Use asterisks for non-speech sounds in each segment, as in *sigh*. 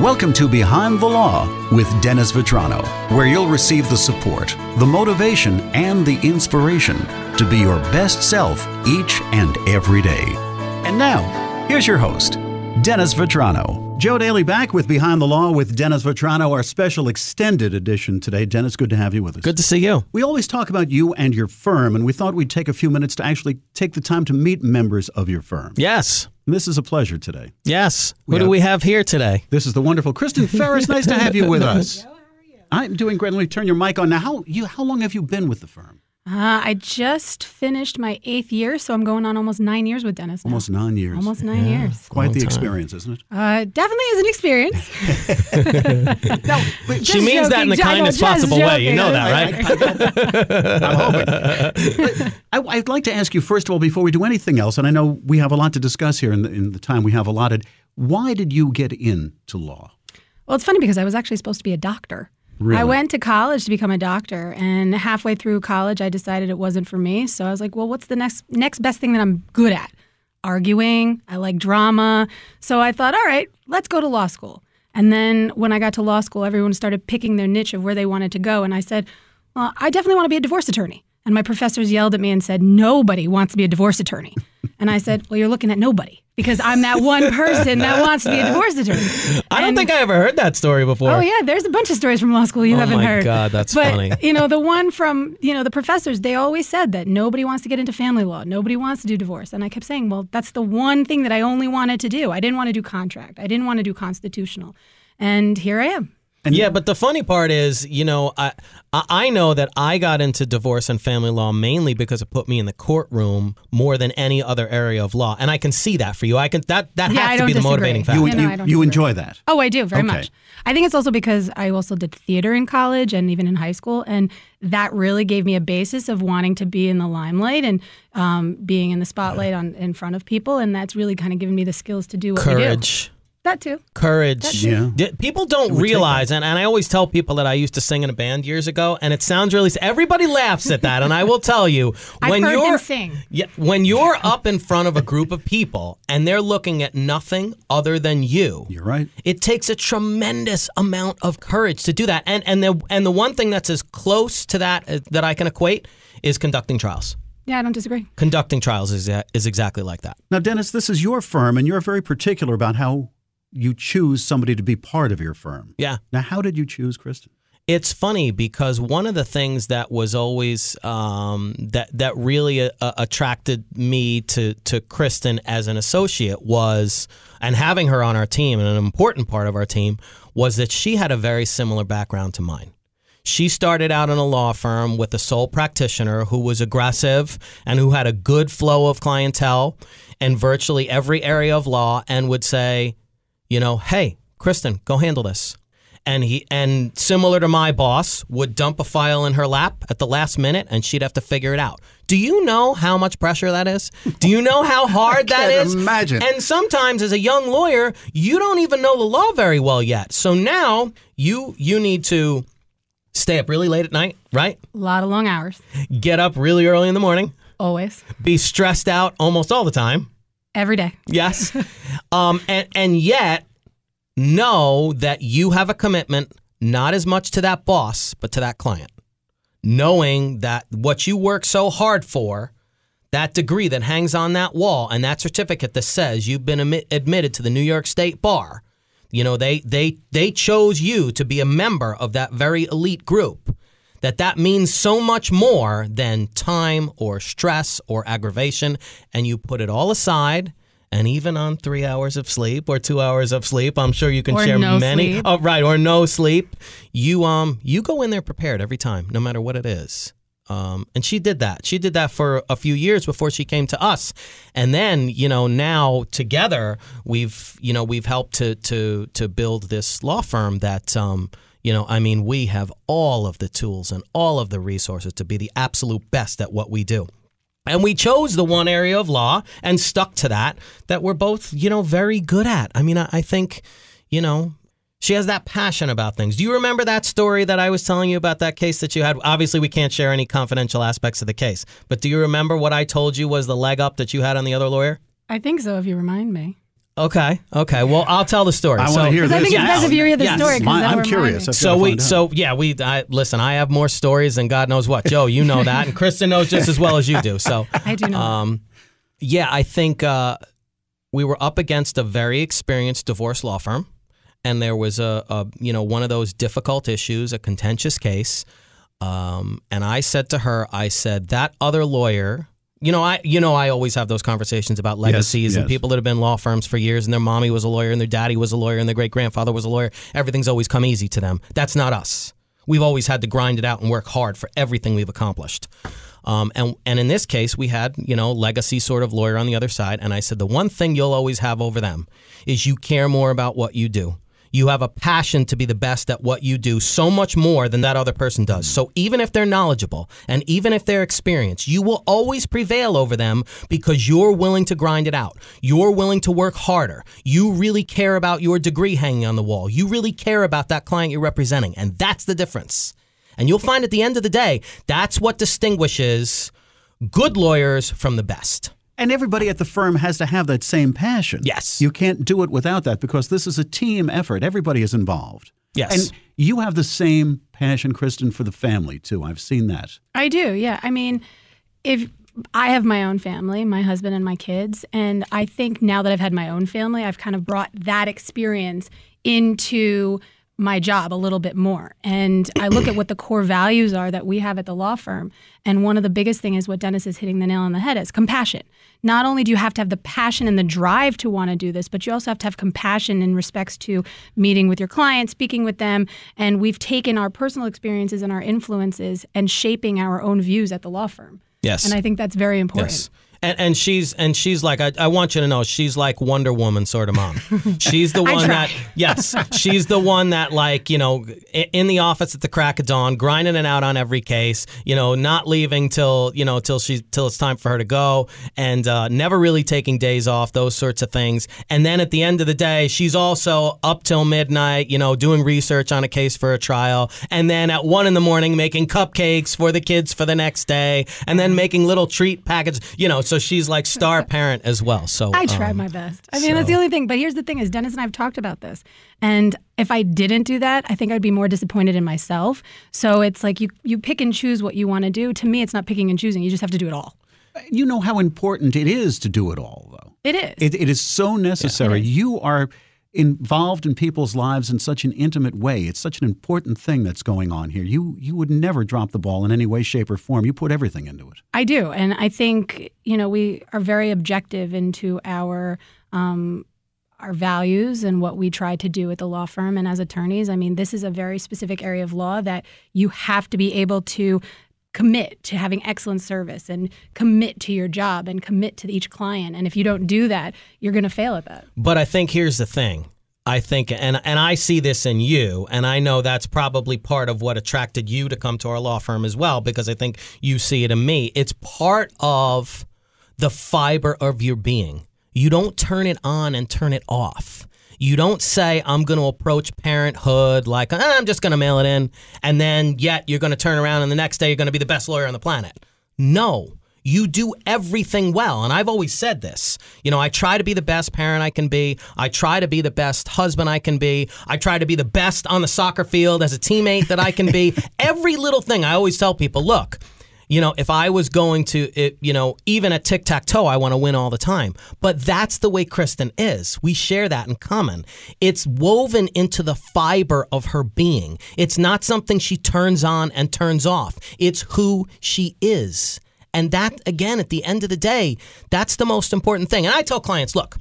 Welcome to Behind the Law with Dennis Vetrano, where you'll receive the support, the motivation, and the inspiration to be your best self each and every day. And now, here's your host, Dennis Vetrano. Joe Daly back with Behind the Law with Dennis Vetrano, our special extended edition today. Dennis, good to have you with us. Good to see you. We always talk about you and your firm, and we thought we'd take a few minutes to actually take the time to meet members of your firm. Yes. And this is a pleasure today. Yes. We Who have- do we have here today? This is the wonderful Kristen Ferris. nice to have you with *laughs* us. Hello, how are you? I'm doing great. Let me turn your mic on. Now, how you how long have you been with the firm? Uh, I just finished my eighth year, so I'm going on almost nine years with Dennis. now. Almost nine years. Almost nine years. Quite the time. experience, isn't it? Uh, definitely is an experience. *laughs* *laughs* she means that in the joking, know, kindest just possible way. You know that, right? I'm hoping. *laughs* I, I'd like to ask you first of all, before we do anything else, and I know we have a lot to discuss here in the, in the time we have allotted. Why did you get into law? Well, it's funny because I was actually supposed to be a doctor. Really? I went to college to become a doctor, and halfway through college, I decided it wasn't for me. So I was like, "Well, what's the next next best thing that I'm good at? Arguing. I like drama. So I thought, all right, let's go to law school. And then when I got to law school, everyone started picking their niche of where they wanted to go, and I said, "Well, I definitely want to be a divorce attorney." And my professors yelled at me and said, "Nobody wants to be a divorce attorney." And I said, "Well, you're looking at nobody because I'm that one *laughs* person that wants to be a divorce attorney." I don't think I ever heard that story before. Oh yeah, there's a bunch of stories from law school you Oh, haven't heard. Oh my. God, that's but, funny. You know, the one from you know the professors, they always said that nobody wants to get into family law, nobody wants to do divorce, and I kept saying, well, that's the one thing that I only wanted to do. I didn't want to do contract. I didn't want to do constitutional, and here I am. Yeah, but the funny part is, you know, I I I know that I got into divorce and family law mainly because it put me in the courtroom more than any other area of law, and I can see that for you. I can that that Yeah, I has to don't be the motivating factor. You, Yeah, you, you enjoy that. Oh, I do very Okay. much. I think it's also because I also did theater in college and even in high school, and that really gave me a basis of wanting to be in the limelight and um, being in the spotlight on in front of people, and that's really kind of given me the skills to do what we do. Courage. That too. courage. Yeah. People don't realize, and, and I always tell people that I used to sing in a band years ago, and it sounds really. Everybody laughs at that, and I will tell you *laughs* I've when heard you're sing. yeah, when you're up in front of a group of people and they're looking at nothing other than you. You're right. It takes a tremendous amount of courage to do that, and and the and the one thing that's as close to that uh, that I can equate is conducting trials. Yeah, I don't disagree. Conducting trials is is exactly like that. Now, Dennis, this is your firm, and you're very particular about how you choose somebody to be part of your firm. Yeah. Now, how did you choose Kristen? It's funny because one of the things that was always um, that that really uh, attracted me to to Kristen as an associate was, and having her on our team and an important part of our team was that she had a very similar background to mine. She started out in a law firm with a sole practitioner who was aggressive and who had a good flow of clientele in virtually every area of law and would say, you know, hey, Kristen, go handle this. And he and similar to my boss would dump a file in her lap at the last minute and she'd have to figure it out. Do you know how much pressure that is? Do you know how *laughs* hard that can't is? imagine. And sometimes as a young lawyer, you don't even know the law very well yet. So now you you need to stay up really late at night, right? A lot of long hours, Get up really early in the morning, always, be stressed out almost all the time. Every day. Yes. um, and, and yet, know that you have a commitment not as much to that boss, but to that client. Knowing that what you work so hard for, that degree that hangs on that wall, and that certificate that says you've been admi- admitted to the New York State Bar, you know, they, they, they chose you to be a member of that very elite group that that means so much more than time or stress or aggravation and you put it all aside and even on three hours of sleep or two hours of sleep i'm sure you can Or share no many sleep. oh right or no sleep you um you go in there prepared every time no matter what it is um, and she did that. She did that for a few years before she came to us, and then you know now together we've you know we've helped to to to build this law firm that um, you know I mean we have all of the tools and all of the resources to be the absolute best at what we do. And we chose the one area of law and stuck to that that we're both, you know, very good at. I mean, I, I think, you know, she has that passion about things. Do you remember that story that I was telling you about that case that you had? Obviously, we can't share any confidential aspects of the case, but do you remember what I told you was the leg up that you had on the other lawyer? I think so, if you remind me. Okay. Okay. Well, I'll tell the story. I so, want to hear this. I think it's Yes. best if you hear the Yes. story. 'cause My- I'm curious. me. So we, so yeah, we. I, listen, I have more stories than God knows what. Joe, you know that, and Kristen knows just as well as you do. So, *laughs* I do know. um, yeah, I think uh, we were up against a very experienced divorce law firm, and there was a, a you know one of those difficult issues, a contentious case. Um, and I said to her, I said that other lawyer. You know, I you know I always have those conversations about legacies and yes. people that have been law firms for years, and their mommy was a lawyer, and their daddy was a lawyer, and their great grandfather was a lawyer. Everything's always come easy to them. That's not us. We've always had to grind it out and work hard for everything we've accomplished. Um, and and in this case, we had you know legacy sort of lawyer on the other side, and I said the one thing you'll always have over them is you care more about what you do. You have a passion to be the best at what you do so much more than that other person does. So even if they're knowledgeable and even if they're experienced, you will always prevail over them because you're willing to grind it out. You're willing to work harder. You really care about your degree hanging on the wall. You really care about that client you're representing. And that's the difference. And you'll find at the end of the day, that's what distinguishes good lawyers from the best. And everybody at the firm has to have that same passion. Yes. You can't do it without that because this is a team effort. Everybody is involved. Yes. And you have the same passion, Kristen, for the family, too. I've seen that. I do, yeah. I mean, if I have my own family, my husband and my kids, and I think now that I've had my own family, I've kind of brought that experience into my job a little bit more. And I look at what the core values are that we have at the law firm. And one of the biggest thing is what Dennis is hitting the nail on the head is compassion. Not only do you have to have the passion and the drive to want to do this, but you also have to have compassion in respects to meeting with your clients, speaking with them. And we've taken our personal experiences and our influences and shaping our own views at the law firm. Yes. And I think that's very important. Yes. And, and she's and she's like I, I want you to know she's like Wonder Woman sort of mom. She's the *laughs* one that yes, she's the one that like you know in the office at the crack of dawn, grinding it out on every case. You know, not leaving till you know till she till it's time for her to go, and uh, never really taking days off. Those sorts of things. And then at the end of the day, she's also up till midnight. You know, doing research on a case for a trial, and then at one in the morning making cupcakes for the kids for the next day, and then making little treat packages. You know, so she's like star *laughs* parent as well. So I try um, my best. I mean, that's the only thing. But here's the thing: is Dennis and I have talked about this, and if I didn't do that, I think I'd be more disappointed in myself. So it's like you you pick and choose what you want to do. To me, it's not picking and choosing. You just have to do it all. You know how important it is to do it all, though. It is. It, it is so necessary. you are involved in people's lives in such an intimate way. It's such an important thing that's going on here. You you would never drop the ball in any way, shape, or form. You put everything into it. I do, and I think you know we are very objective into our um, our values and what we try to do at the law firm and as attorneys. I mean, this is a very specific area of law that you have to be able to commit to having excellent service and commit to your job and commit to each client. And if you don't do that, you're going to fail at that. But I think here's the thing. I think, and and I see this in you, and I know that's probably part of what attracted you to come to our law firm as well, because I think you see it in me. It's part of the fiber of your being. You don't turn it on and turn it off. You don't say, I'm going to approach parenthood like, "Ah, I'm just going to mail it in. And then yet you're going to turn around and the next day you're going to be the best lawyer on the planet. No, you do everything well. And I've always said this. You know, I try to be the best parent I can be. I try to be the best husband I can be. I try to be the best on the soccer field as a teammate that I can be. *laughs* Every little thing I always tell people look, you know, if I was going to, it, you know, even at tic tac toe, I want to win all the time. But that's the way Kristen is. We share that in common. It's woven into the fiber of her being. It's not something she turns on and turns off. It's who she is. And that, again, at the end of the day, that's the most important thing. And I tell clients, look,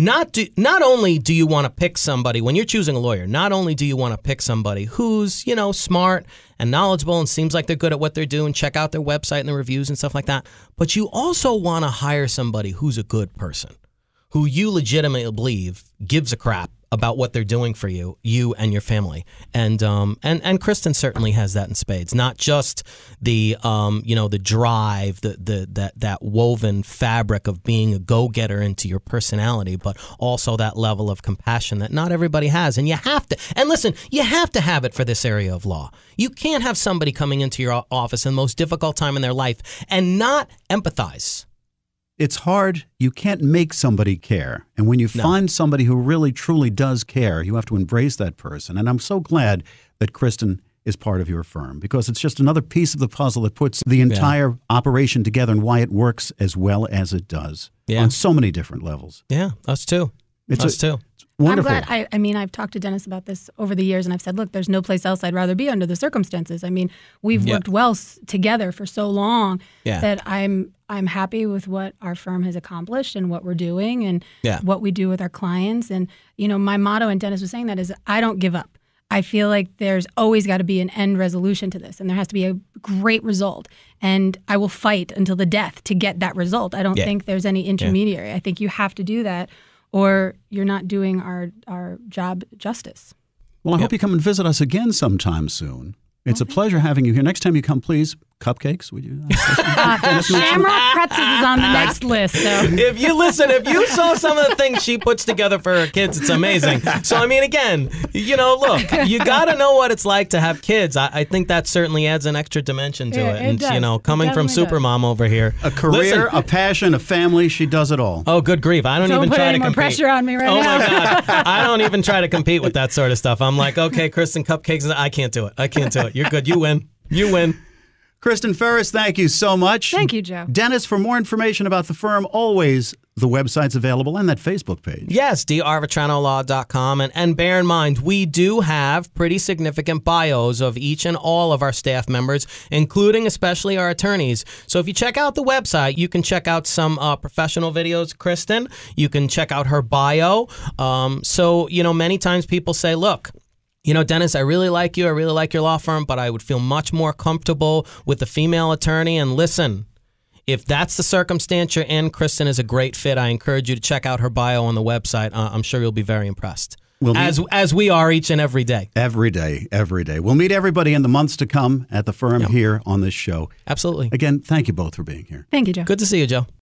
not do, not only do you want to pick somebody when you're choosing a lawyer, not only do you want to pick somebody who's, you know, smart and knowledgeable and seems like they're good at what they're doing, check out their website and the reviews and stuff like that, but you also want to hire somebody who's a good person, who you legitimately believe gives a crap about what they're doing for you, you and your family. And um and and Kristen certainly has that in spades. Not just the um you know the drive, the the that that woven fabric of being a go-getter into your personality, but also that level of compassion that not everybody has. And you have to. And listen, you have to have it for this area of law. You can't have somebody coming into your office in the most difficult time in their life and not empathize. It's hard. You can't make somebody care. And when you find somebody who really, truly does care, you have to embrace that person. And I'm so glad that Kristen is part of your firm because it's just another piece of the puzzle that puts the entire operation together and why it works as well as it does Yeah. on so many different levels. Yeah, us too. It's us a- too. Wonderful. I'm glad. I, I mean, I've talked to Dennis about this over the years, and I've said, look, there's no place else I'd rather be under the circumstances. I mean, we've Yeah. worked well s- together for so long Yeah. that I'm I'm happy with what our firm has accomplished and what we're doing and Yeah. what we do with our clients. And you know, my motto, and Dennis was saying that, is I don't give up. I feel like there's always got to be an end resolution to this, and there has to be a great result. And I will fight until the death to get that result. I don't Yeah. think there's any intermediary. I think you have to do that, or you're not doing our our job justice. Well, I hope you come and visit us again sometime soon. It's a pleasure having you here. Next time you come, please, cupcakes, would you? *laughs* Uh, Shamrock Pretzels is on the next list. So *laughs* if you listen, if you saw some of the things she puts together for her kids, it's amazing. So I mean, again, you know, look, you got to know what it's like to have kids. I, I think that certainly adds an extra dimension to Yeah, it. it And does. you know, coming from definitely does. Supermom over here, a career, Listen, a passion, a family. She does it all. Oh, good grief! I don't, Don't even put try any to more compete. pressure on me right oh now. Oh my god! *laughs* I don't even try to compete with that sort of stuff. I'm like, okay, Kristen, cupcakes. I can't do it. I can't do it. You're good. You win. You win. Kristen Ferris, thank you so much. Thank you, Joe. Dennis, for more information about the firm, always the website's available and that Facebook page. Yes, drvetranolaw.com. And, and bear in mind, we do have pretty significant bios of each and all of our staff members, including especially our attorneys. So if you check out the website, you can check out some uh, professional videos, Kristen. You can check out her bio. Um, so, you know, many times people say, look, you know, Dennis, I really like you. I really like your law firm, but I would feel much more comfortable with a female attorney. And listen, if that's the circumstance you're in, Kristen is a great fit. I encourage you to check out her bio on the website. Uh, I'm sure you'll be very impressed. We'll meet- as as we are each and every day. Every day, every day. We'll meet everybody in the months to come at the firm here on this show. Absolutely. Again, thank you both for being here. thank you, Joe. Good to see you, Joe.